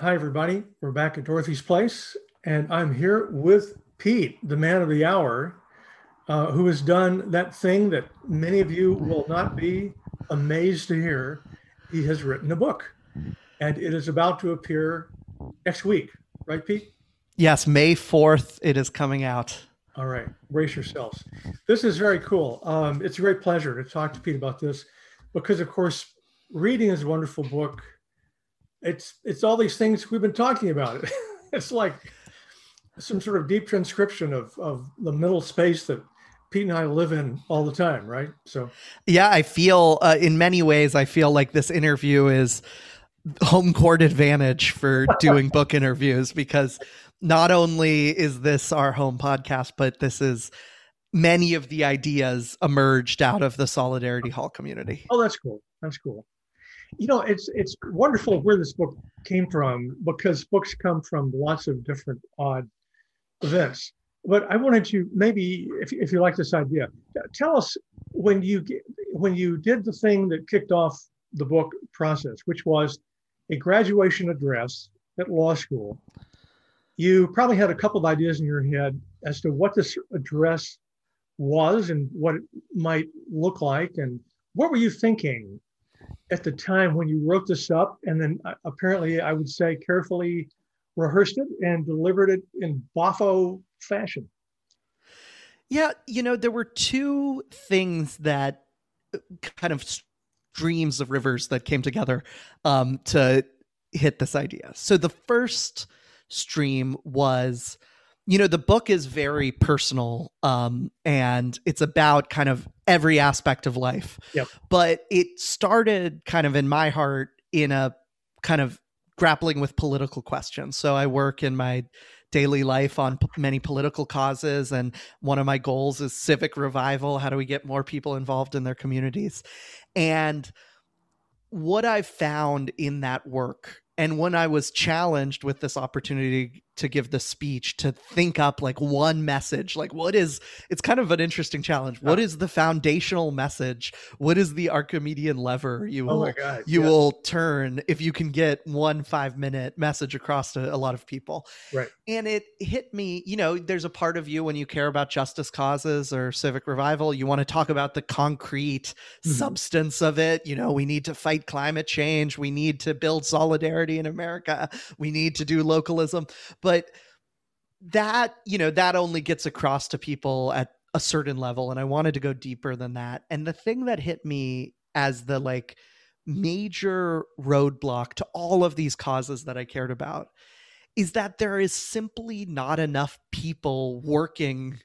Hi, everybody. We're back at Dorothy's Place, and I'm here with Pete, the man of the hour, uh, who has done that thing that many of you will not be amazed to hear. He has written a book, and it is about to appear next week, right, Pete? Yes, May 4th, it is coming out. All right, brace yourselves. This is very cool. Um, it's a great pleasure to talk to Pete about this because, of course, reading is a wonderful book it's it's all these things we've been talking about. it's like some sort of deep transcription of of the middle space that Pete and I live in all the time, right? So yeah, I feel uh, in many ways I feel like this interview is home court advantage for doing book interviews because not only is this our home podcast, but this is many of the ideas emerged out of the Solidarity Hall community. Oh, that's cool. That's cool you know, it's it's wonderful where this book came from because books come from lots of different odd events. But I wanted to maybe, if, if you like this idea, tell us when you when you did the thing that kicked off the book process, which was a graduation address at law school. You probably had a couple of ideas in your head as to what this address was and what it might look like, and what were you thinking at the time when you wrote this up, and then uh, apparently I would say carefully rehearsed it and delivered it in boffo fashion. Yeah, you know, there were two things that uh, kind of streams of rivers that came together um, to hit this idea. So the first stream was you know the book is very personal um and it's about kind of every aspect of life. Yep. but it started kind of in my heart in a kind of grappling with political questions. So i work in my daily life on p- many political causes and one of my goals is civic revival how do we get more people involved in their communities? And what i've found in that work and when i was challenged with this opportunity to give the speech to think up like one message. Like what is it's kind of an interesting challenge. What is the foundational message? What is the archimedean lever you oh will oh God, you yeah. will turn if you can get one 5 minute message across to a lot of people? Right. And it hit me you know there's a part of you when you care about justice causes or civic revival you want to talk about the concrete mm-hmm. substance of it. You know we need to fight climate change. We need to build solidarity in america. We need to do localism. But but that you know that only gets across to people at a certain level and i wanted to go deeper than that and the thing that hit me as the like major roadblock to all of these causes that i cared about is that there is simply not enough people working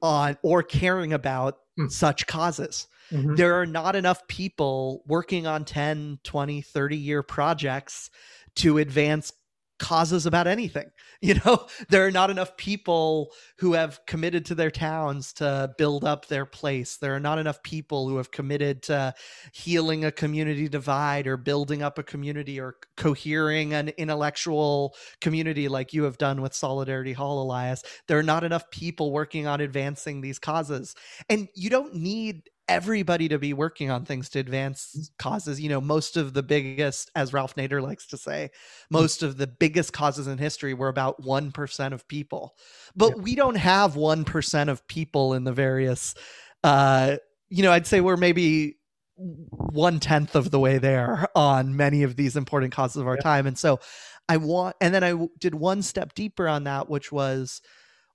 on or caring about mm. such causes mm-hmm. there are not enough people working on 10 20 30 year projects to advance causes about anything. You know, there are not enough people who have committed to their towns to build up their place. There are not enough people who have committed to healing a community divide or building up a community or cohering an intellectual community like you have done with Solidarity Hall, Elias. There are not enough people working on advancing these causes. And you don't need everybody to be working on things to advance mm. causes. You know, most of the biggest, as Ralph Nader likes to say, mm. most of the biggest causes in history were about 1% of people. But yeah. we don't have 1% of people in the various, uh, you know, I'd say we're maybe one tenth of the way there on many of these important causes of our yeah. time. And so I want, and then I did one step deeper on that, which was,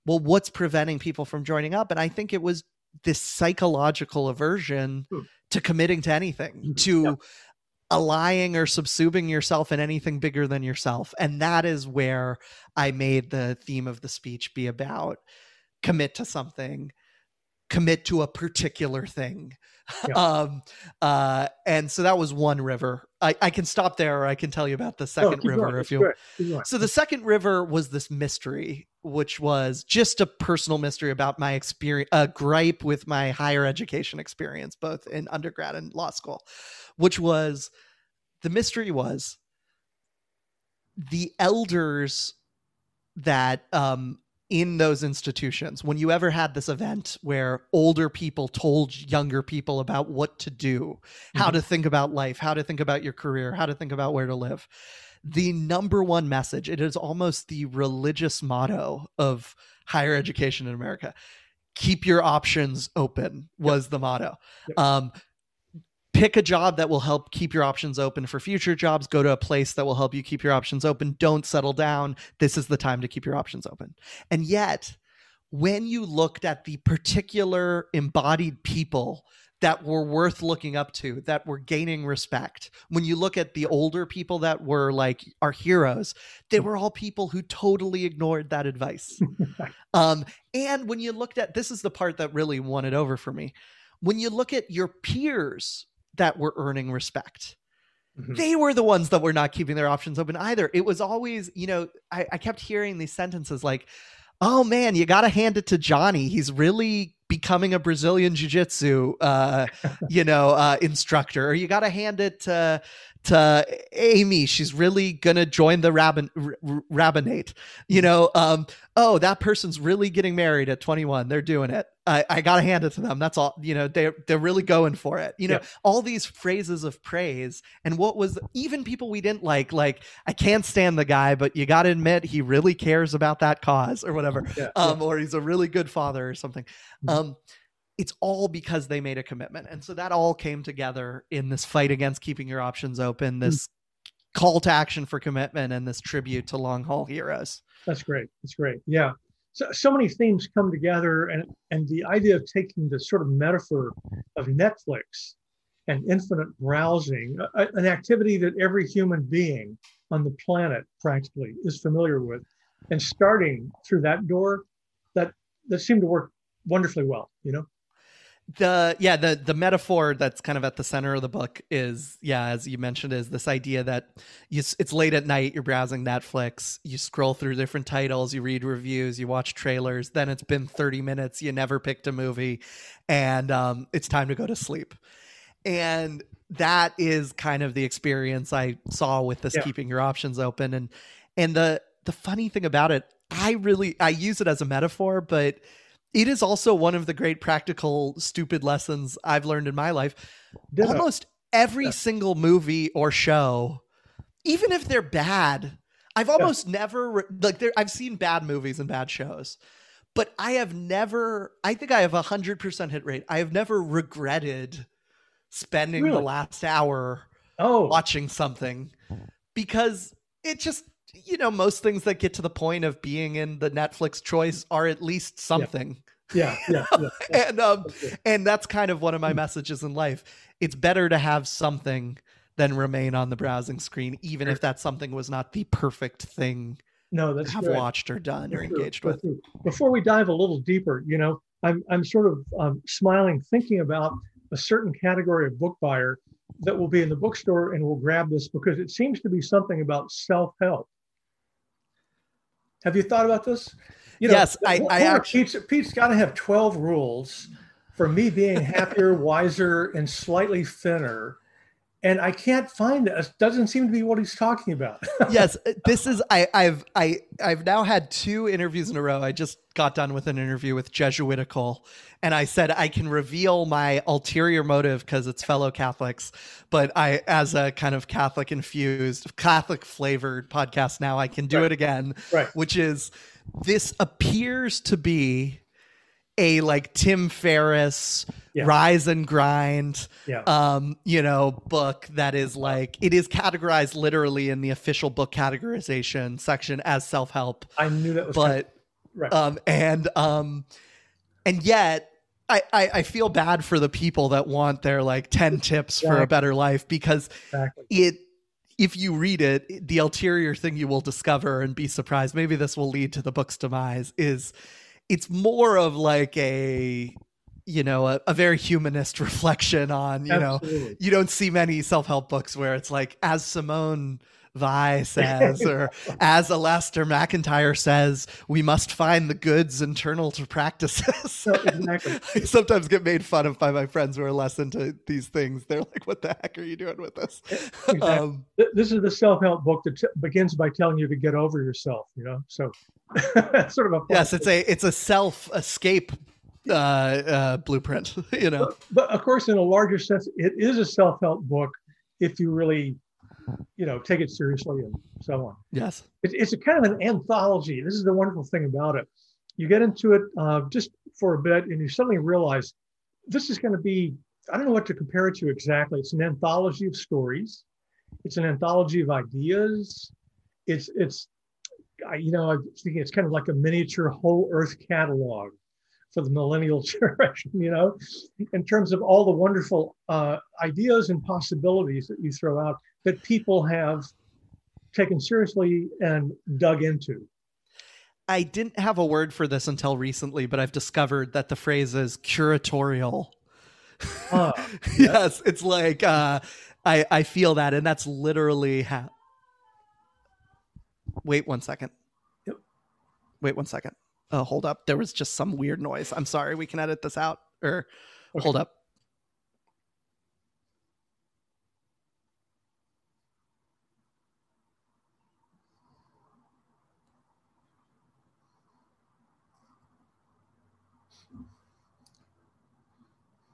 well, what's preventing people from joining up? And I think it was this psychological aversion hmm. to committing to anything, mm-hmm. to yeah. allying or subsuming yourself in anything bigger than yourself. And that is where I made the theme of the speech be about commit to something, commit to a particular thing. Yeah. um, uh, and so that was one river. I, I can stop there or I can tell you about the second river going. if you So the second river was this mystery which was just a personal mystery about my experience, a gripe with my higher education experience, both in undergrad and law school, which was the mystery was the elders that um, in those institutions when you ever had this event where older people told younger people about what to do mm-hmm. how to think about life how to think about your career how to think about where to live the number one message. It is almost the religious motto of higher education in America. Keep your options open was yep. the motto. Yep. Um, pick a job that will help keep your options open for future jobs. Go to a place that will help you keep your options open. Don't settle down. This is the time to keep your options open. And yet, when you looked at the particular embodied people that were worth looking up to, that were gaining respect. When you look at the older people that were like our heroes, they were all people who totally ignored that advice. um, and when you looked at this is the part that really won it over for me. When you look at your peers that were earning respect, Mm-hmm. they were the ones that were not keeping their options open either. It was always, you know, I, I kept hearing these sentences like, oh man, you got to hand it to Johnny. He's really becoming a Brazilian jiu-jitsu uh, you know uh, instructor or you got to hand it to to Amy she's really going to join the rabbin r- rabbinate. You know um, oh that person's really getting married at 21 they're doing it. I, I got to hand it to them. That's all you know they they're really going for it. You know yeah. all these phrases of praise and what was even people we didn't like like I can't stand the guy but you got to admit he really cares about that cause or whatever. Yeah, um, yeah. or he's a really good father or something. Mm-hmm. um, it's all because they made a commitment. And so that all came together in this fight against keeping your options open, this mm-hmm. call to action for commitment, and this tribute to long haul heroes. That's great. That's great. Yeah. So, so many themes come together, and, and the idea of taking the sort of metaphor of Netflix and infinite browsing, a, an activity that every human being on the planet practically is familiar with, and starting through that door, that that seemed to work wonderfully well. You know the yeah the the metaphor that's kind of at the center of the book is yeah as you mentioned is this idea that you, it's late at night you're browsing netflix you scroll through different titles you read reviews you watch trailers then it's been 30 minutes you never picked a movie and um, it's time to go to sleep and that is kind of the experience i saw with this yeah. keeping your options open and and the the funny thing about it i really i use it as a metaphor but it is also one of the great practical stupid lessons I've learned in my life. Almost every yeah. single movie or show, even if they're bad, I've almost yeah. never like there I've seen bad movies and bad shows. But I have never I think I have a 100% hit rate. I have never regretted spending really? the last hour oh. watching something because it just you know most things that get to the point of being in the Netflix choice are at least something. Yeah, yeah, yeah. and um, and that's kind of one of my messages in life. It's better to have something than remain on the browsing screen, even if that something was not the perfect thing. No, that's have watched or done that's or engaged with. Before we dive a little deeper, you know, I'm I'm sort of um, smiling, thinking about a certain category of book buyer that will be in the bookstore and will grab this because it seems to be something about self help. Have you thought about this? You know, yes, I, I actually Pete's, Pete's got to have twelve rules for me being happier, wiser, and slightly thinner. And I can't find it. It doesn't seem to be what he's talking about. yes, uh, this is. I, I've I I've now had two interviews in a row. I just got done with an interview with Jesuitical, and I said I can reveal my ulterior motive because it's fellow Catholics. But I, as a kind of Catholic infused, Catholic flavored podcast now, I can do right. it again. Right. Which is this appears to be a like Tim Ferriss yeah. rise and grind yeah. um you know book that is like it is categorized literally in the official book categorization section as self-help. I knew that was but right. um and um and yet I, I, I feel bad for the people that want their like 10 tips exactly. for a better life because exactly. it if you read it, the ulterior thing you will discover and be surprised, maybe this will lead to the book's demise, is it's more of like a you know a, a very humanist reflection on you Absolutely. know you don't see many self-help books where it's like as simone Weil says, or as Alasdair MacIntyre says, we must find the goods internal to practices. exactly. I sometimes get made fun of by my friends who are less into these things. They're like, what the heck are you doing with this? Exactly. Um, this is the self help book that t- begins by telling you to get over yourself, you know? So sort of a. Yes, it's a, it's a self escape uh, uh, blueprint, you know? But, but of course, in a larger sense, it is a self help book if you really you know, take it seriously and so on. Yes. It, it's a kind of an anthology. This is the wonderful thing about it. You get into it uh, just for a bit and you suddenly realize this is going to be, I don't know what to compare it to exactly. It's an anthology of stories. It's an anthology of ideas. It's, it's, I, you know, I'm thinking it's kind of like a miniature whole earth catalog for the millennial generation, you know, in terms of all the wonderful uh, ideas and possibilities that you throw out that people have taken seriously and dug into. I didn't have a word for this until recently, but I've discovered that the phrase is curatorial. Uh, yes, it's like uh, I I feel that, and that's literally how. Wait one second. Yep. Wait one second. Uh, hold up. There was just some weird noise. I'm sorry. We can edit this out. Or okay. hold up.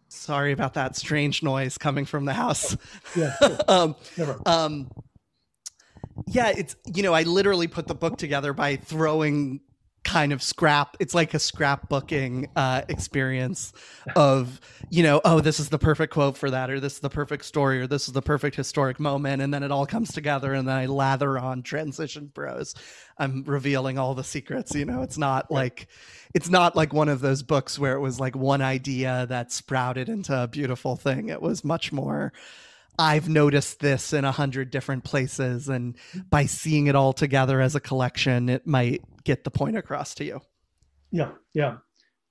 Sorry about that strange noise coming from the house. Yeah. um, um, yeah, it's you know I literally put the book together by throwing kind of scrap it's like a scrapbooking uh, experience of you know oh this is the perfect quote for that or this is the perfect story or this is the perfect historic moment and then it all comes together and then i lather on transition prose. I'm revealing all the secrets you know it's not like it's not like one of those books where it was like one idea that sprouted into a beautiful thing. It was much more I've noticed this in a hundred different places, and by seeing it all together as a collection, it might get the point across to you. Yeah, yeah,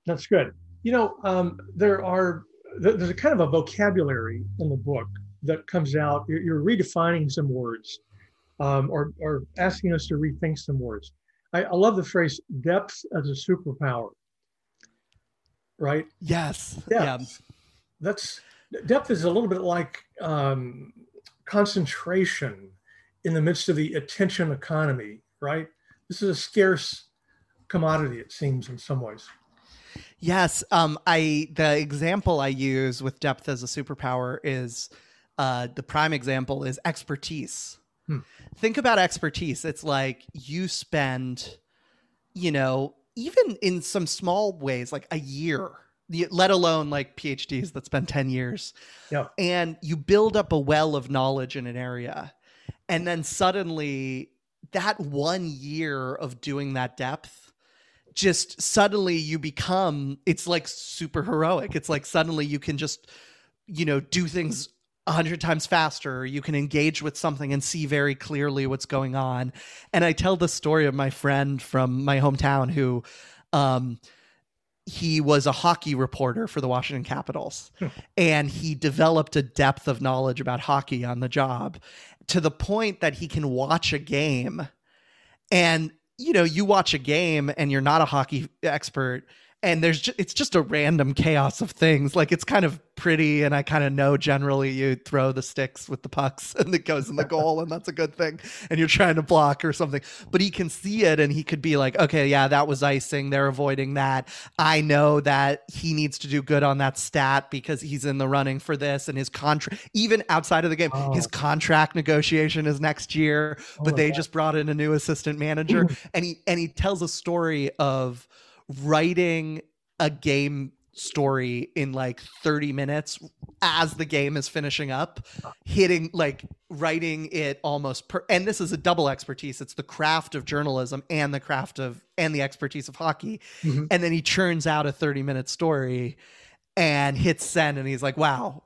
that's good. You know, um, there are there's a kind of a vocabulary in the book that comes out. You're, you're redefining some words, um, or or asking us to rethink some words. I, I love the phrase "depth as a superpower." Right? Yes. Depth. Yeah. That's depth is a little bit like um, concentration in the midst of the attention economy, right? This is a scarce commodity, it seems, in some ways. Yes, um, I the example I use with depth as a superpower is uh, the prime example is expertise. Hmm. Think about expertise. It's like you spend, you know, even in some small ways, like a year let alone like PhDs that spend 10 years. Yeah. And you build up a well of knowledge in an area. And then suddenly that one year of doing that depth just suddenly you become it's like super heroic. It's like suddenly you can just you know do things a hundred times faster. You can engage with something and see very clearly what's going on. And I tell the story of my friend from my hometown who um he was a hockey reporter for the Washington Capitals hmm. and he developed a depth of knowledge about hockey on the job to the point that he can watch a game and you know you watch a game and you're not a hockey expert and there's just, it's just a random chaos of things like it's kind of pretty and i kind of know generally you throw the sticks with the pucks and it goes in the goal and that's a good thing and you're trying to block or something but he can see it and he could be like okay yeah that was icing they're avoiding that i know that he needs to do good on that stat because he's in the running for this and his contract even outside of the game oh. his contract negotiation is next year oh but oh, they God. just brought in a new assistant manager and he and he tells a story of writing a game story in like 30 minutes as the game is finishing up hitting like writing it almost per and this is a double expertise it's the craft of journalism and the craft of and the expertise of hockey mm-hmm. and then he churns out a 30 minute story and hits send and he's like wow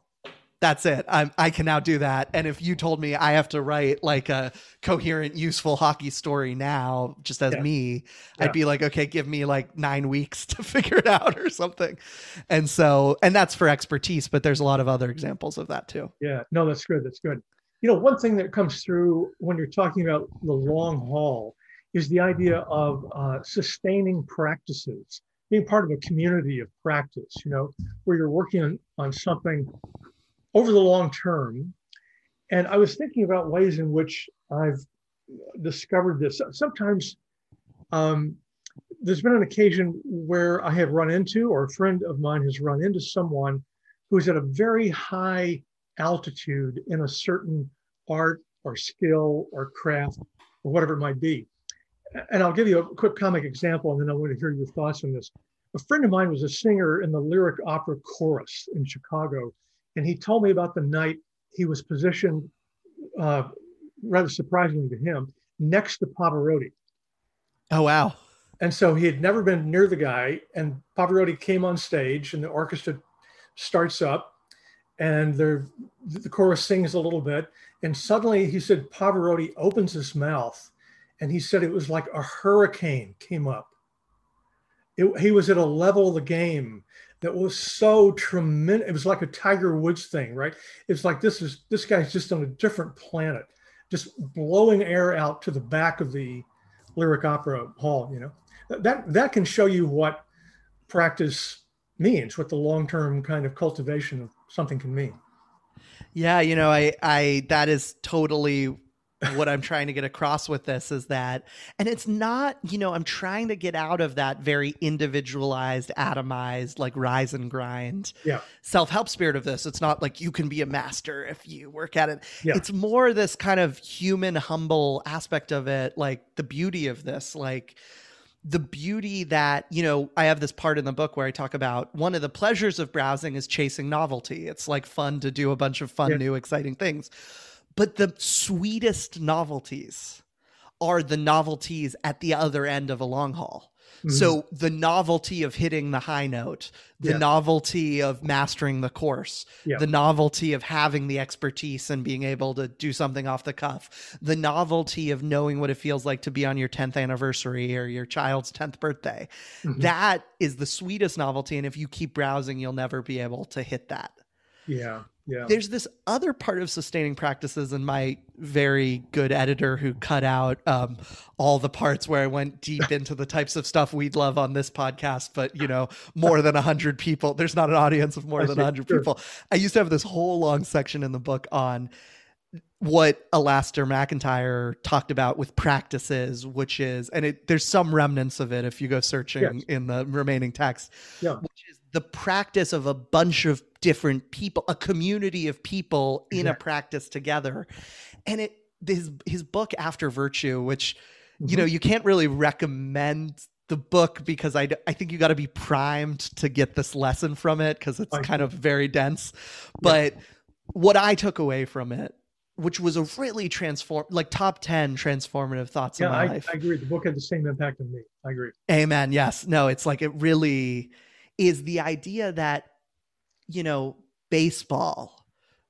that's it. I'm, I can now do that. And if you told me I have to write like a coherent, useful hockey story now, just as yeah. me, yeah. I'd be like, okay, give me like nine weeks to figure it out or something. And so, and that's for expertise, but there's a lot of other examples of that too. Yeah, no, that's good. That's good. You know, one thing that comes through when you're talking about the long haul is the idea of uh, sustaining practices, being part of a community of practice, you know, where you're working on, on something over the long term. And I was thinking about ways in which I've discovered this. Sometimes um, there's been an occasion where I have run into, or a friend of mine has run into someone who's at a very high altitude in a certain art or skill or craft or whatever it might be. And I'll give you a quick comic example, and then I want to hear your thoughts on this. A friend of mine was a singer in the lyric opera chorus in Chicago, and he told me about the night he was positioned, uh, rather surprisingly to him, next to Pavarotti. Oh, wow. And so he had never been near the guy, and Pavarotti came on stage, and the orchestra starts up, and the chorus sings a little bit, and suddenly he said Pavarotti opens his mouth, and he said it was like a hurricane came up. It, he was at a level of the game that was so tremendous. It was like a Tiger Woods thing, right? It's like this is this guy's just on a different planet, just blowing air out to the back of the lyric opera hall. You know, that that can show you what practice means, what the long term kind of cultivation of something can mean. Yeah, you know, I I that is totally what I'm trying to get across with this is that, and it's not, you know, I'm trying to get out of that very individualized, atomized, like rise and grind yeah. self help spirit of this. It's not like you can be a master if you work at it. Yeah. It's more this kind of human, humble aspect of it, like the beauty of this, like, the beauty that you know i have this part in the book where i talk about one of the pleasures of browsing is chasing novelty it's like fun to do a bunch of fun Yeah. new exciting things but the sweetest novelties are the novelties at the other end of a long haul Mhm. so the novelty of hitting the high note the Yeah. novelty of mastering the course Yeah. the novelty of having the expertise and being able to do something off the cuff the novelty of knowing what it feels like to be on your 10th anniversary or your child's 10th birthday Mhm. that is the sweetest novelty and if you keep browsing you'll never be able to hit that yeah, yeah, there's this other part of sustaining practices and my very good editor who cut out um, all the parts where i went deep into the types of stuff we'd love on this podcast but you know more than 100 people there's not an audience of more I than see. 100 Sure. people i used to have this whole long section in the book on what Alasdair MacIntyre talked about with practices, which is, and it, there's some remnants of it if you go searching Yes. in the remaining text, Yeah. which is the practice of a bunch of different people, a community of people in a practice together. And it, his, his book After Virtue, which, you Mhm. know, you can't really recommend the book because I I think you got to be primed to get this lesson from it because it's kind of very dense. But what I took away from it, which was a really transform, like top 10 transformative thoughts yeah. in my I, life. I agree. The book had the same impact on me. I agree. Amen. Yes. No, it's like it really is the idea that, you know, baseball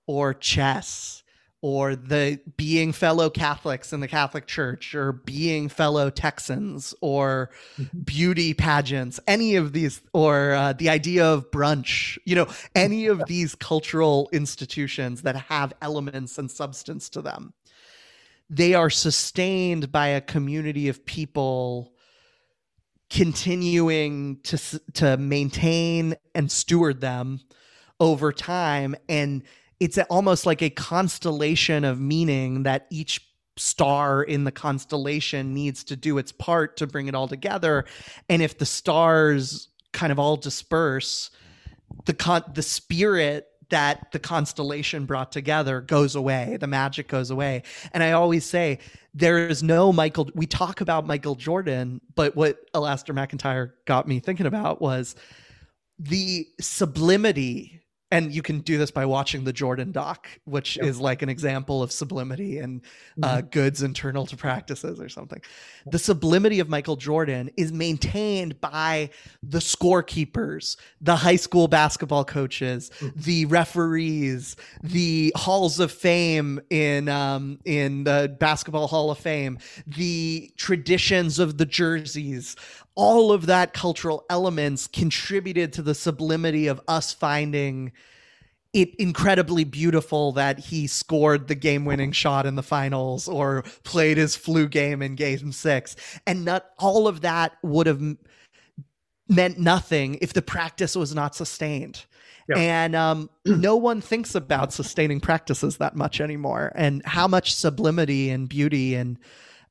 or chess or the being fellow Catholics in the Catholic Church or being fellow Texans or Mhm. beauty pageants, any of these, or uh, the idea of brunch, you know, any of these cultural institutions that have elements and substance to them, they are sustained by a community of people continuing to to maintain and steward them over time. And it's almost like a constellation of meaning that each star in the constellation needs to do its part to bring it all together. And if the stars kind of all disperse the con- the spirit that the constellation brought together goes away the magic goes away. And i always say there is no michael we talk about michael jordan but what alasdair macintyre got me thinking about was the sublimity and you can do this by watching the jordan doc which Yep. is like an example of sublimity and uh, goods internal to practices or something the sublimity of michael jordan is maintained by the scorekeepers the high school basketball coaches Mhm. the referees the halls of fame in um, in the basketball hall of fame the traditions of the jerseys all of that cultural elements contributed to the sublimity of us finding it incredibly beautiful that he scored the game-winning shot in the finals or played his flu game in game 6 and not all of that would have meant nothing if the practice was not sustained. Yeah. and um, no one thinks about sustaining practices that much anymore. And how much sublimity and beauty and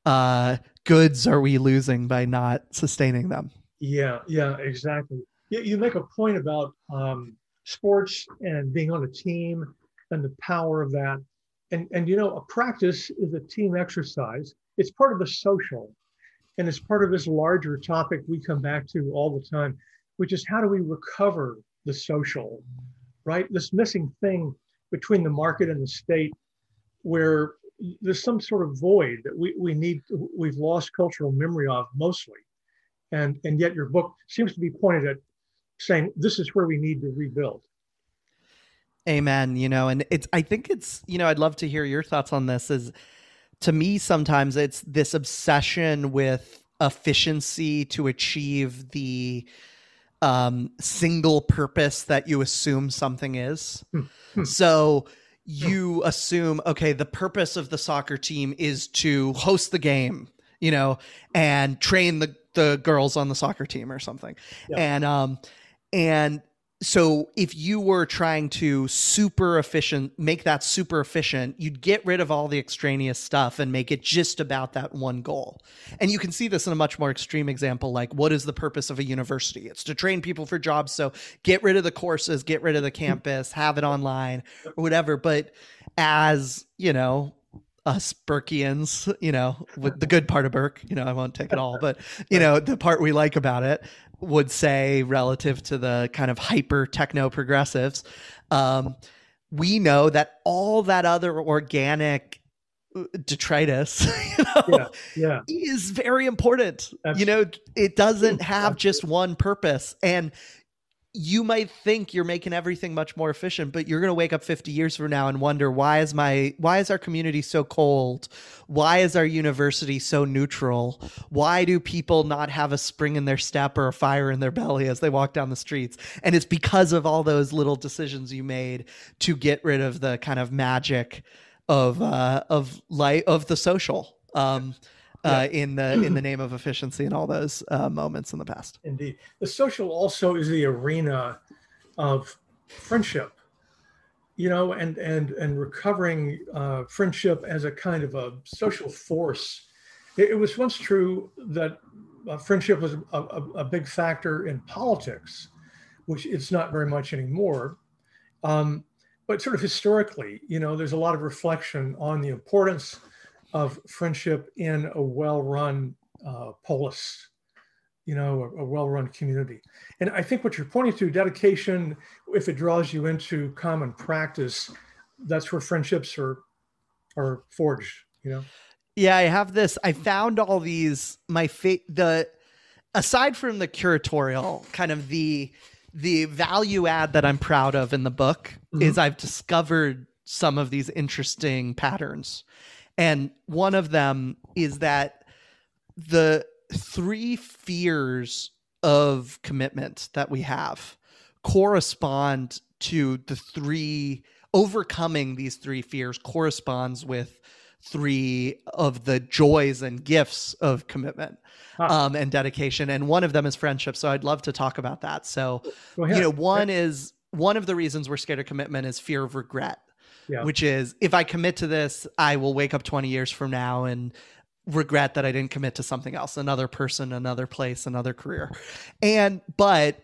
uh, goods are we losing by not sustaining them Yeah, yeah, exactly. You, you make a point about um, sports and being on a team and the power of that. and and you know a practice is a team exercise it's part of the social and it's part of this larger topic we come back to all the time which is how do we recover the social right this missing thing between the market and the state where there's some sort of void that we, we need we've lost cultural memory of mostly and and yet your book seems to be pointed at saying this is where we need to rebuild amen you know and it's i think it's you know i'd love to hear your thoughts on this is to me sometimes it's this obsession with efficiency to achieve the um, single purpose that you assume something is hmm. Hmm. so you assume okay the purpose of the soccer team is to host the game you know and train the the girls on the soccer team or something. And um and so if you were trying to super efficient make that super efficient you'd get rid of all the extraneous stuff and make it just about that one goal. And you can see this in a much more extreme example like what is the purpose of a university? It's to train people for jobs so get rid of the courses get rid of the hmm. campus have it online or whatever. But as you know us Burkeans, you know, with the good part of Burke, you know, I won't take it all, but you know, the part we like about it would say relative to the kind of hyper techno progressives, um, we know that all that other organic uh, detritus you know, yeah, yeah. is very important. Absolutely. You know, it doesn't have just one purpose. And you might think you're making everything much more efficient but you're going to wake up 50 years from now and wonder why is my why is our community so cold? Why is our university so neutral? Why do people not have a spring in their step or a fire in their belly as they walk down the streets? And it's because of all those little decisions you made to get rid of the kind of magic of uh of light of the social. Um uh, in the in the name of efficiency and all those uh, moments in the past. Indeed, the social also is the arena of friendship, you know, and and and recovering uh, friendship as a kind of a social force. It, it was once true that uh, friendship was a, a, a, big factor in politics, which it's not very much anymore. Um, but sort of historically, you know, there's a lot of reflection on the importance of friendship in a well-run uh, polis, you know, a, a well-run community. And I think what you're pointing to, dedication, if it draws you into common practice, that's where friendships are are forged, you know. Yeah, I have this. I found all these my fa- the aside from the curatorial kind of the the value add that I'm proud of in the book mm-hmm. is I've discovered some of these interesting patterns and one of them is that the three fears of commitment that we have correspond to the three overcoming these three fears corresponds with three of the joys and gifts of commitment huh. um, and dedication. And one of them is friendship. So i'd love to talk about that. So you know one is one of the reasons we're scared of commitment is fear of regret yeah. which is if I commit to this, I will wake up 20 years from now and regret that I didn't commit to something else, another person, another place, another career. And, but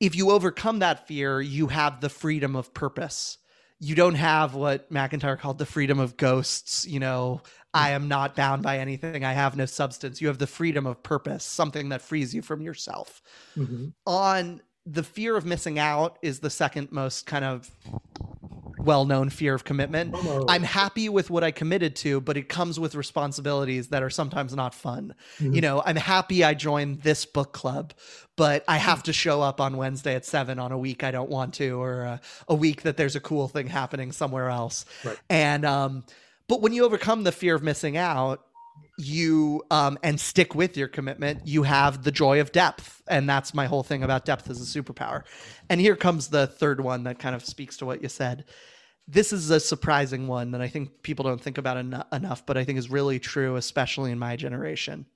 if you overcome that fear, you have the freedom of purpose. You don't have what MacIntyre called the freedom of ghosts. You know, I am not bound by anything. I have no substance. You have the freedom of purpose, something that frees you from yourself. Mm-hmm. On the fear of missing out is the second most kind of well-known fear of commitment. Oh. I'm happy with what I committed to, but it comes with responsibilities that are sometimes not fun. Mm-hmm. You know, I'm happy I joined this book club, but I have to show up on Wednesday at 7 on a week I don't want to or a, a week that there's a cool thing happening somewhere else. Right. And um but when you overcome the fear of missing out, you um, and stick with your commitment, you have the joy of depth. And that's my whole thing about depth as a superpower. And here comes the third one that kind of speaks to what you said. This is a surprising one that I think people don't think about en- enough, but I think is really true, especially in my generation.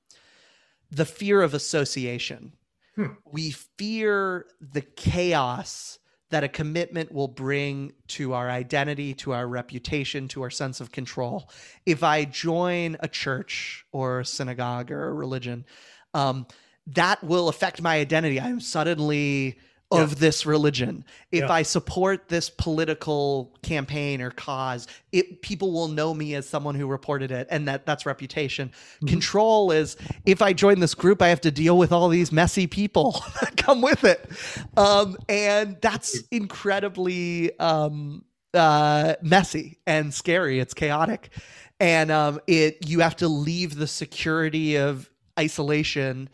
The fear of association. Hmm. We fear the chaos that a commitment will bring to our identity, to our reputation, to our sense of control. If I join a church or a synagogue or a religion, um, that will affect my identity. I'm suddenly of Yeah. this religion. If Yeah. I support this political campaign or cause, it people will know me as someone who reported it, and that that's reputation. Mhm. Control is if I join this group, I have to deal with all these messy people that come with it, um, and that's incredibly um, uh, messy and scary. It's chaotic, and um, it you have to leave the security of isolation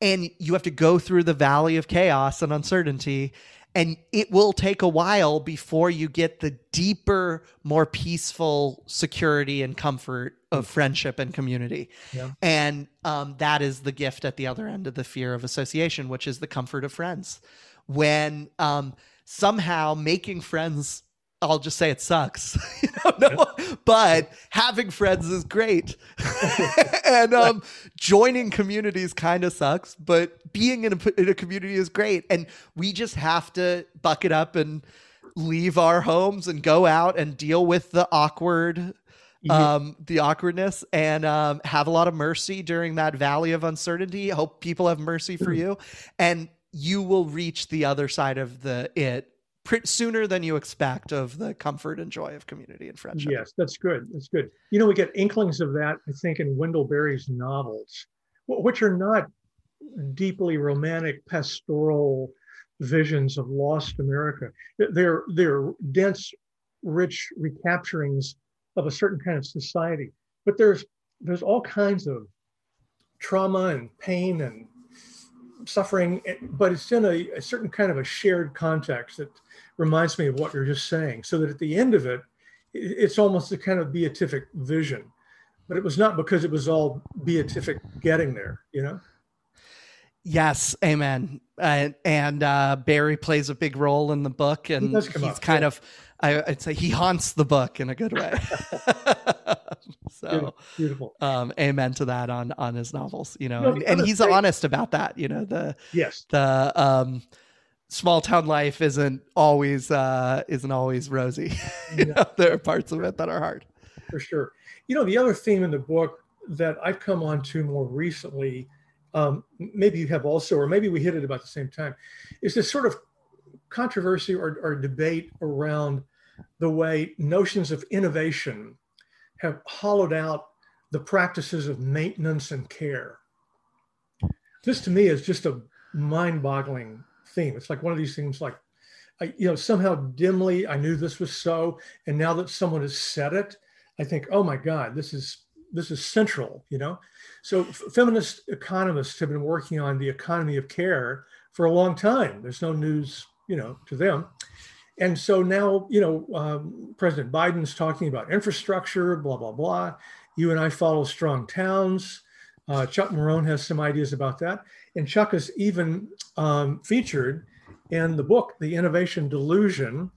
and you have to go through the valley of chaos and uncertainty and it will take a while before you get the deeper more peaceful security and comfort of friendship and community Yeah. and um, that is the gift at the other end of the fear of association which is the comfort of friends when um, somehow making friends i'll just say it sucks. You know, no, but having friends is great. And um, joining communities kind of sucks, but being in a, in a community is great. And we just have to buck it up and leave our homes and go out and deal with the awkward Yeah. um the awkwardness and um have a lot of mercy during that valley of uncertainty. Hope people have mercy for you. And you will reach the other side of the it sooner than you expect of the comfort and joy of community and friendship Yes, that's good. That's good. You know, we get inklings of that, I think, in Wendell Berry's novels, which are not deeply romantic pastoral visions of lost America. They're they're dense, rich recapturings of a certain kind of society. But there's there's all kinds of trauma and pain and suffering, but it's in a, a certain kind of a shared context that reminds me of what you're just saying. So that at the end of it, it- it's almost a kind of beatific vision. But it was not because it was all beatific getting there, you know? Yes, amen. And and uh, Berry plays a big role in the book, and he's up, kind yeah. of, I, I'd say, he haunts the book in a good way. so, Beautiful. Um, amen to that on on his novels, you know, No, and, and he's thing- honest about that. You know, the Yes. the um, small town life isn't always uh, isn't always rosy. you Yeah. know, there are parts of it that are hard. for sure. You know, the other theme in the book that I've come on to more recently, um, maybe you have also, or maybe we hit it about the same time, is this sort of controversy or, or debate around the way notions of innovation have hollowed out the practices of maintenance and care. This to me is just a mind boggling theme. It's like one of these things like, I, you know, somehow dimly I knew this was so. And now that someone has said it, I think, oh my God, this is this is central, you know. So feminist economists have been working on the economy of care for a long time. There's no news, you know, to them. And so now, you know, um, President Biden's talking about infrastructure, blah blah blah. You and I follow strong towns. Uh, Chuck Marohn has some ideas about that, and Chuck is even um, featured in the book, The Innovation Delusion,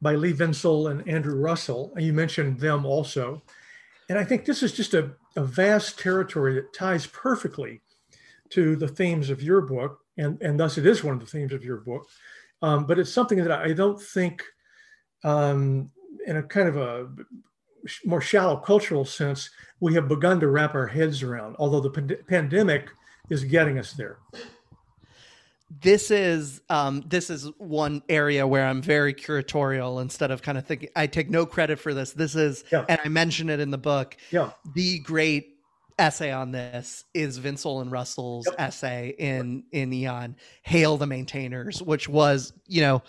by Lee Vinsel and Andrew Russell. And you mentioned them also. And I think this is just a, a vast territory that ties perfectly to the themes of your book. And, and thus it is one of the themes of your book. Um, but it's something that I don't think, um, in a kind of a more shallow cultural sense, we have begun to wrap our heads around, although the pand- pandemic is getting us there. this is um, this is one area where I'm very curatorial instead of kind of thinking I take no credit for this. This is Yeah. and I mention it in the book. Yeah. The great essay on this is Vinsel and Russell's Yep. essay in in Aeon, Hail the Maintainers, which was, you know,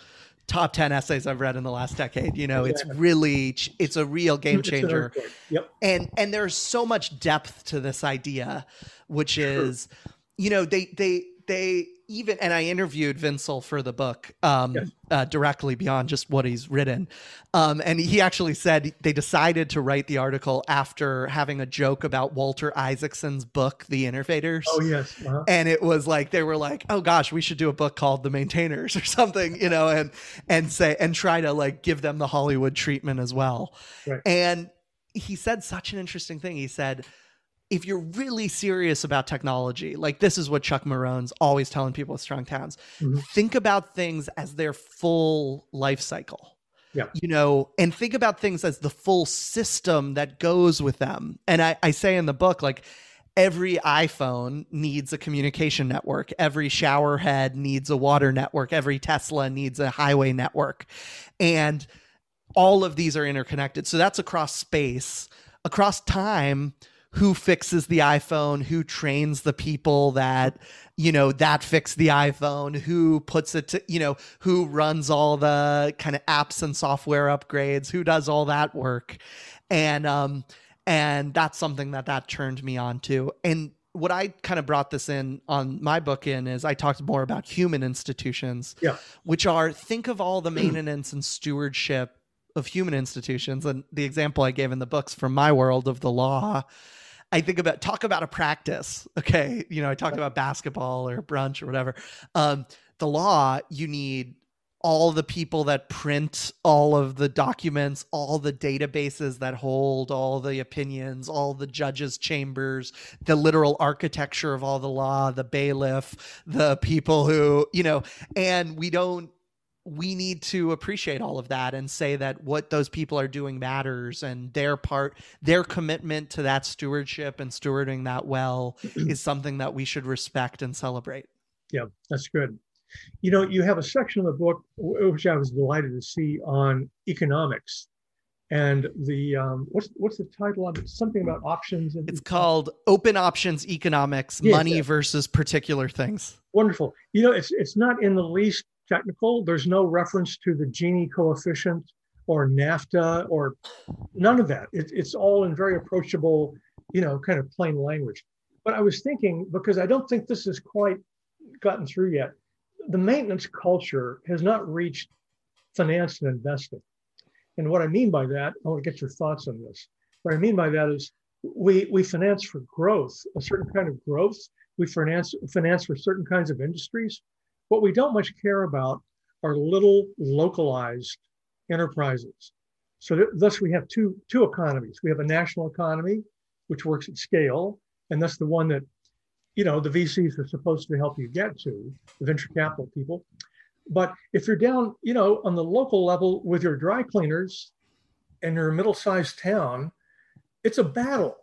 top 10 essays I've read in the last decade. You know, it's really it's a real game changer. Yep. and and there's so much depth to this idea which is you know they they they even and i interviewed vinsel for the book um Yes. uh, directly beyond just what he's written um and he actually said they decided to write the article after having a joke about walter isaacson's book the innovators Oh, yes. Uh-huh. and it was like they were like oh gosh we should do a book called the maintainers or something you know and and say and try to like give them the hollywood treatment as well Right. and he said such an interesting thing he said if you're really serious about technology like this is what chuck marohn's always telling people with strong towns Mhm. think about things as their full life cycle Yeah. you know and think about things as the full system that goes with them and i, I say in the book like every iPhone needs a communication network. Every shower head needs a water network. Every Tesla needs a highway network. And all of these are interconnected. So that's across space, across time. Who fixes the iPhone? Who trains the people that, you know, that fix the iPhone? Who puts it to, you know, who runs all the kind of apps and software upgrades? Who does all that work? And, um, and that's something that that turned me on to. And what I kind of brought this in on my book in is I talked more about human institutions, Yeah. which are think of all the maintenance and stewardship of human institutions. And the example I gave in the books from my world of the law, I think about talk about a practice. Okay. You know, I talked about basketball or brunch or whatever. Um, the law, you need all the people that print all of the documents, all the databases that hold all the opinions, all the judges' chambers, the literal architecture of all the law, the bailiff, the people who, you know, and we don't we need to appreciate all of that and say that what those people are doing matters and their part their commitment to that stewardship and stewarding that well is something that we should respect and celebrate Yeah, that's good. You know, you have a section of the book which I was delighted to see on economics, and the um, what's what's the title of it? Something about options. And it's called open options economics Yes, money versus particular things wonderful. You know, it's it's not in the least technical. There's no reference to the Gini coefficient or NAFTA or none of that. It, it's all in very approachable, you know, kind of plain language. But I was thinking because I don't think this has quite gotten through yet. The maintenance culture has not reached finance and investing. And what I mean by that, I want to get your thoughts on this. What I mean by that is we we finance for growth, a certain kind of growth. We finance finance for certain kinds of industries. What we don't much care about are little localized enterprises. So th- thus we have two two economies. We have a national economy, which works at scale, and that's the one that you know the VCs are supposed to help you get to, the venture capital people. But if you're down, you know, on the local level with your dry cleaners and you're a middle-sized town, it's a battle.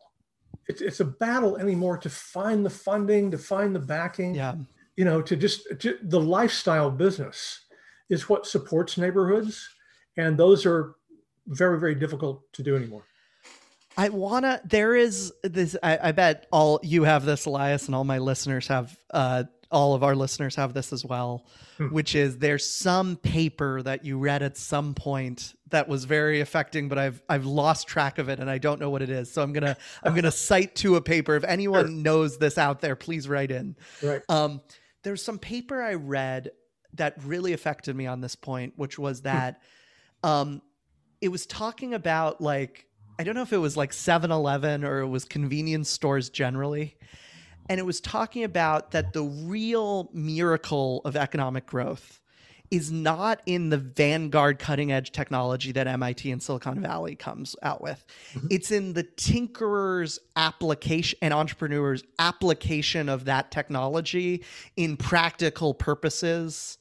It's, it's a battle anymore to find the funding, to find the backing yeah you know, to just to, the lifestyle business is what supports neighborhoods, and those are very very difficult to do anymore. I wanna. There is this. I, I bet all you have this, Elias, and all my listeners have. Uh, all of our listeners have this as well, Hmm. which is there's some paper that you read at some point that was very affecting, but I've I've lost track of it and I don't know what it is. So I'm gonna I'm gonna cite to a paper. If anyone Sure. knows this out there, please write in. Right. Um, there's some paper I read that really affected me on this point, which was that um, it was talking about like I don't know if it was like 7-Eleven or it was convenience stores generally. And it was talking about that the real miracle of economic growth is not in the vanguard cutting edge technology that MIT and Silicon Valley comes out with. Mhm. It's in the tinkerer's application and entrepreneur's application of that technology in practical purposes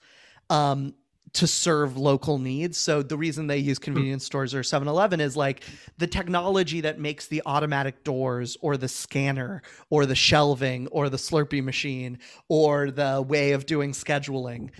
um, to serve local needs. So the reason they use convenience stores or 7-Eleven is like the technology that makes the automatic doors or the scanner or the shelving or the Slurpee machine or the way of doing scheduling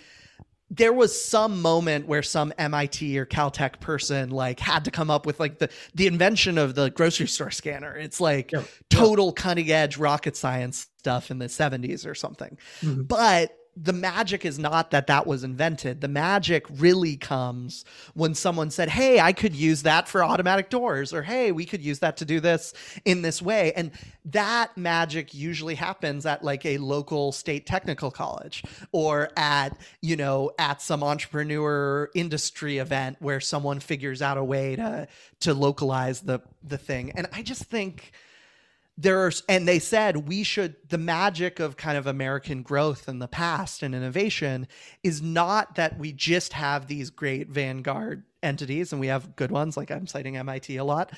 there was some moment where some MIT or Caltech person like had to come up with like the the invention of the grocery store scanner. It's like Yeah. total cutting edge rocket science stuff in the 70s or something. Mhm. But the magic is not that that was invented. The magic really comes when someone said, "Hey, I could use that for automatic doors," or "Hey, we could use that to do this in this way." And that magic usually happens at like a local state technical college or at, you know, at some entrepreneur industry event where someone figures out a way to to localize the the thing. And I just think there's and they said we should the magic of kind of american growth in the past and innovation is not that we just have these great vanguard entities and we have good ones like i'm citing mit a lot.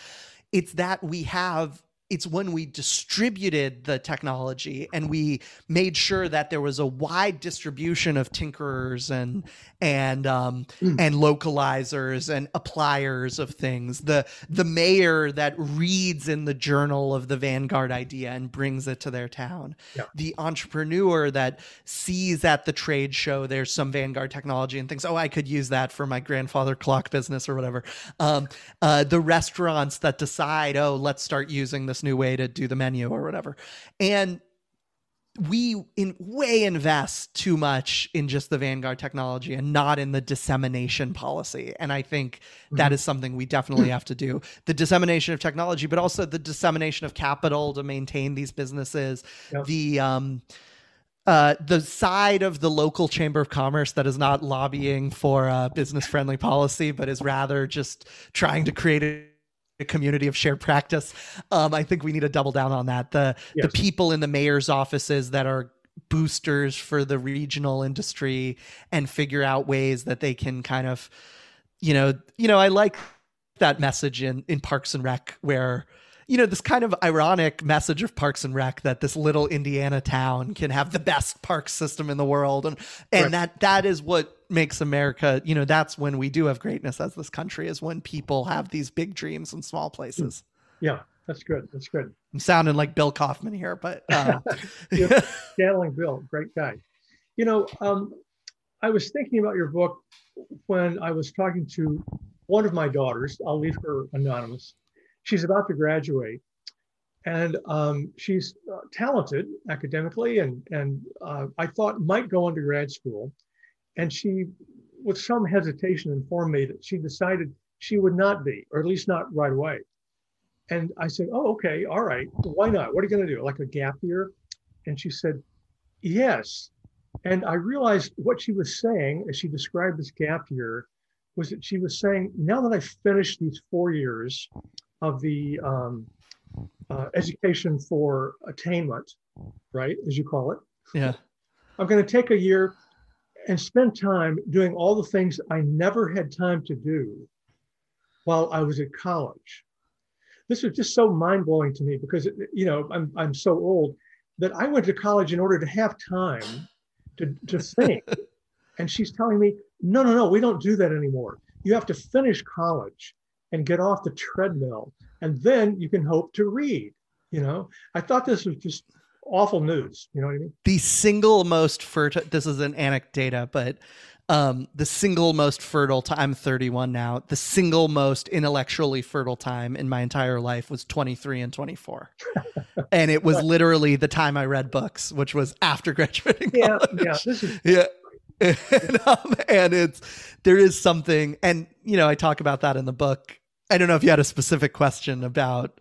It's that we have it's when we distributed the technology and we made sure that there was a wide distribution of tinkerers and and um, mm. and localizers and appliers of things. The the mayor that reads in the journal of the Vanguard idea and brings it to their town. Yeah. The entrepreneur that sees at the trade show there's some Vanguard technology and thinks, oh, I could use that for my grandfather clock business or whatever. Um, uh, the restaurants that decide, oh, let's start using this new way to do the menu or whatever. And we in way invest too much in just the vanguard technology and not in the dissemination policy and i think mm-hmm. that is something we definitely have to do the dissemination of technology but also the dissemination of capital to maintain these businesses yep. the um uh, the side of the local chamber of commerce that is not lobbying for a business friendly policy, but is rather just trying to create a a community of shared practice. Um, I think we need to double down on that. The yes. the people in the mayor's offices that are boosters for the regional industry and figure out ways that they can kind of, you know, you know, I like that message in in Parks and Rec where you know this kind of ironic message of Parks and Rec that this little Indiana town can have the best park system in the world, and and right. that that is what makes America. You know, that's when we do have greatness as this country is when people have these big dreams in small places. Yeah, that's good. That's good. I'm sounding like Bill Kauffman here, but uh, channeling Bill, great guy. You know, um, I was thinking about your book when I was talking to one of my daughters. I'll leave her anonymous she's about to graduate, and um, she's uh, talented academically, and and uh, I thought might go into grad school, and she, with some hesitation, informed me that she decided she would not be, or at least not right away. And I said, "Oh, okay, all right. Why not? What are you going to do? Like a gap year?" And she said, "Yes." And I realized what she was saying as she described this gap year was that she was saying, now that I've finished these four years, of the um, uh, education for attainment, right, as you call it. Yeah. I'm going to take a year and spend time doing all the things I never had time to do while I was at college. This was just so mind blowing to me because, you know, I'm, I'm so old that I went to college in order to have time to, to think. and she's telling me, no, no, no, we don't do that anymore. You have to finish college and get off the treadmill. And then you can hope to read. You know, I thought this was just awful news. You know what I mean? The single most fertile, this is an anecdata, but um, the single most fertile time, I'm 31 now, the single most intellectually fertile time in my entire life was 23 and 24. and it was literally the time I read books, which was after graduating. Yeah. Yeah. This is yeah. and, um, and it's there is something and you know i talk about that in the book. I don't know if you had a specific question about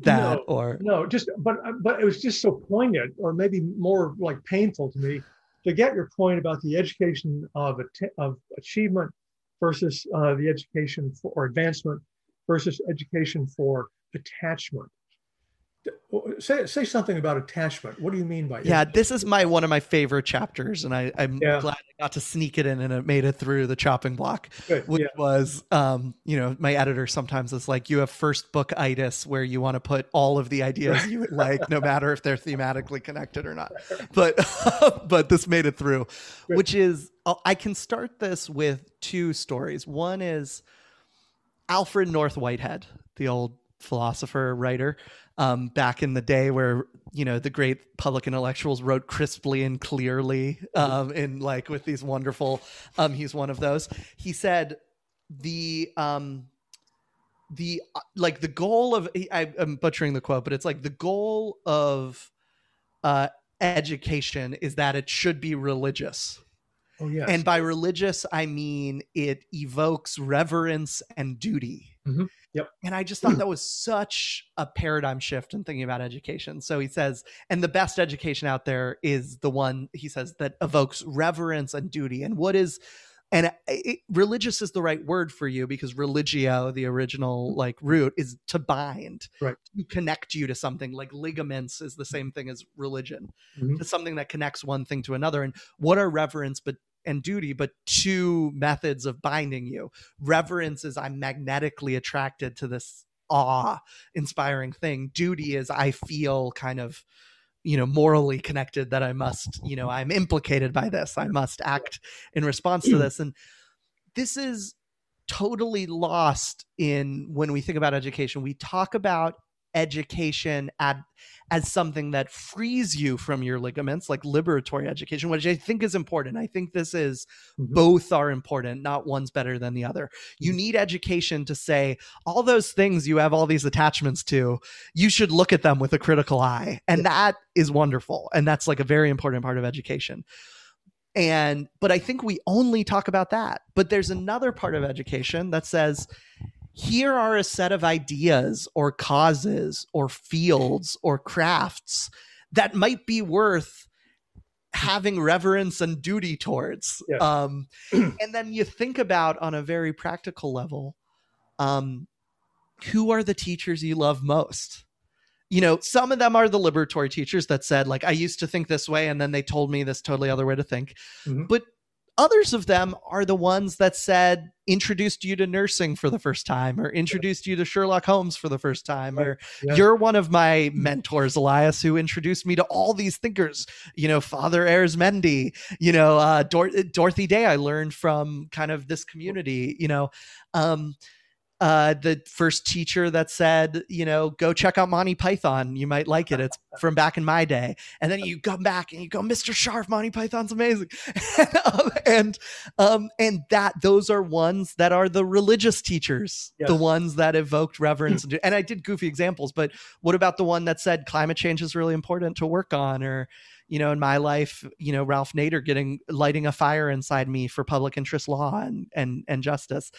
that no, or no just but but it was just so poignant or maybe more like painful to me to get your point about the education of of achievement versus uh, the education for or advancement versus education for attachment say say something about attachment. What do you mean by yeah? This is my one of my favorite chapters, and I, I'm yeah. glad I got to sneak it in and it made it through the chopping block, Good. which yeah. was um, you know my editor sometimes is like you have first book itis where you want to put all of the ideas you would like, no matter if they're thematically connected or not. But but this made it through, Good. which is I can start this with two stories. One is Alfred North Whitehead, the old philosopher writer um, back in the day where you know the great public intellectuals wrote crisply and clearly um, in like with these wonderful um, he's one of those he said the um the uh, like the goal of I, i'm butchering the quote but it's like the goal of uh education is that it should be religious Oh, yes. And by religious, I mean it evokes reverence and duty. Mm-hmm. Yep. And I just thought that was such a paradigm shift in thinking about education. So he says, and the best education out there is the one, he says, that evokes reverence and duty. And what is, and it, religious is the right word for you because religio, the original like root, is to bind, right? To connect you to something. Like ligaments is the same thing as religion. Mm-hmm. It's something that connects one thing to another. And what are reverence but and duty, but two methods of binding you. Reverence is I'm magnetically attracted to this awe inspiring thing. Duty is I feel kind of you know morally connected that I must you know I'm implicated by this. I must act in response to hmm. this and this is totally lost in when we think about education. We talk about education at, as something that frees you from your ligaments, like liberatory education, which I think is important. I think this is mm-hmm. both are important, not one's better than the other. You mm-hmm. need education to say all those things you have all these attachments to, you should look at them with a critical eye. And that is wonderful. And that's like a very important part of education and but i think we only talk about that but there's another part of education that says here are a set of ideas or causes or fields or crafts that might be worth having reverence and duty towards yeah. um, and then you think about on a very practical level um, who are the teachers you love most you know some of them are the liberatory teachers that said like i used to think this way and then they told me this totally other way to think mm-hmm. but Others of them are the ones that said, introduced you to nursing for the first time, or introduced you to Sherlock Holmes for the first time, or yeah. you're one of my mentors, Elias, who introduced me to all these thinkers, you know, Father Arizmendi, you know, uh, Dor- Dorothy Day, I learned from kind of this community, you know. Um, uh, the first teacher that said, you know, go check out Monty Python. You might like it. It's from back in my day. And then you come back and you go, Mr. Scharf, Monty Python's amazing. and, um, and, um, and that those are ones that are the religious teachers, yes. the ones that evoked reverence. and, and I did goofy examples, but what about the one that said climate change is really important to work on or, you know, in my life, you know, Ralph Nader getting lighting a fire inside me for public interest law and and and justice.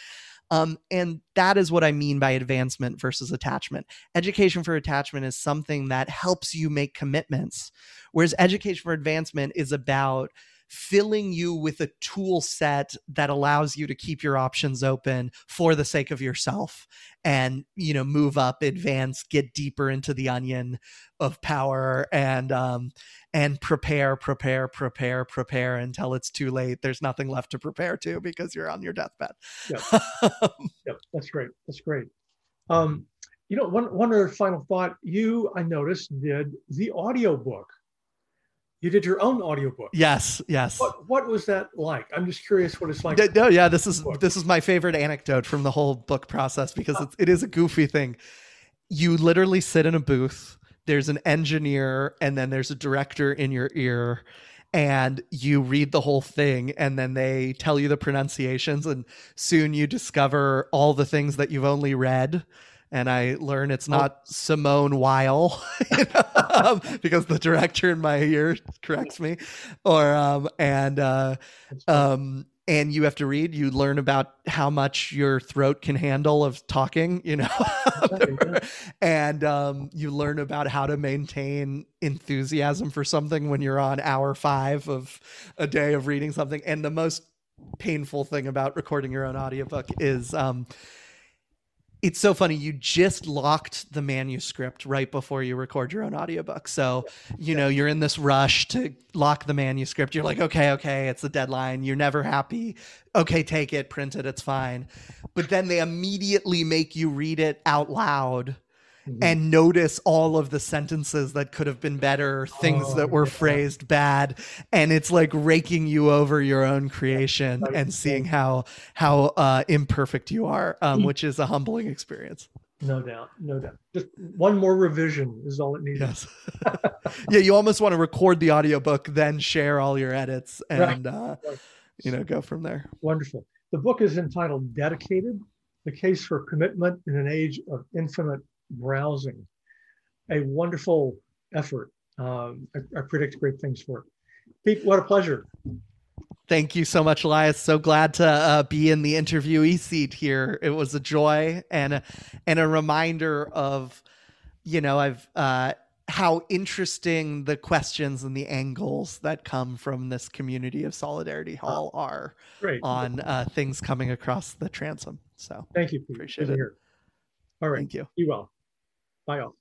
Um, and that is what I mean by advancement versus attachment. Education for attachment is something that helps you make commitments, whereas education for advancement is about filling you with a tool set that allows you to keep your options open for the sake of yourself and you know move up advance get deeper into the onion of power and um and prepare prepare prepare prepare until it's too late. There's nothing left to prepare to because you're on your deathbed. Yep, yep. that's great. That's great. Um you know one one other final thought. You i noticed did the audio book you did your own audiobook. Yes, yes. What, what was that like? I'm just curious what it's like. No, yeah, this is book. this is my favorite anecdote from the whole book process because it's, it is a goofy thing. You literally sit in a booth. There's an engineer, and then there's a director in your ear, and you read the whole thing, and then they tell you the pronunciations, and soon you discover all the things that you've only read and I learn it's oh. not oh. Simone Weil um, because the director in my ear corrects me, or um, and uh, um, and you have to read. You learn about how much your throat can handle of talking, you know, and um, you learn about how to maintain enthusiasm for something when you're on hour five of a day of reading something. And the most painful thing about recording your own audiobook is um, it's so funny you just locked the manuscript right before you record your own audiobook. So you know you're in this rush to lock the manuscript. You're like okay okay it's the deadline. You're never happy. Okay take it print it it's fine. But then they immediately make you read it out loud mm-hmm. and notice all of the sentences that could have been better, things oh, that were yeah. phrased bad, and it's like raking you over your own creation and seeing how how uh, imperfect you are, um, mm-hmm. which is a humbling experience. No doubt, no doubt. Just one more revision is all it needs. Yes. yeah, you almost want to record the audiobook, then share all your edits, and right. uh, you know go from there. Wonderful. The book is entitled "Dedicated: The Case for Commitment in an Age of Infinite browsing. A wonderful effort. Um, I, I, predict great things for it. Pete, what a pleasure. Thank you so much, Elias. So glad to uh, be in the interviewee seat here. It was a joy and a, and a reminder of, you know, I've uh, how interesting the questions and the angles that come from this community of Solidarity Hall are Great. on uh, things coming across the transom. So thank you. Pete. Appreciate Good it. All right. Thank you. You well. Bye all.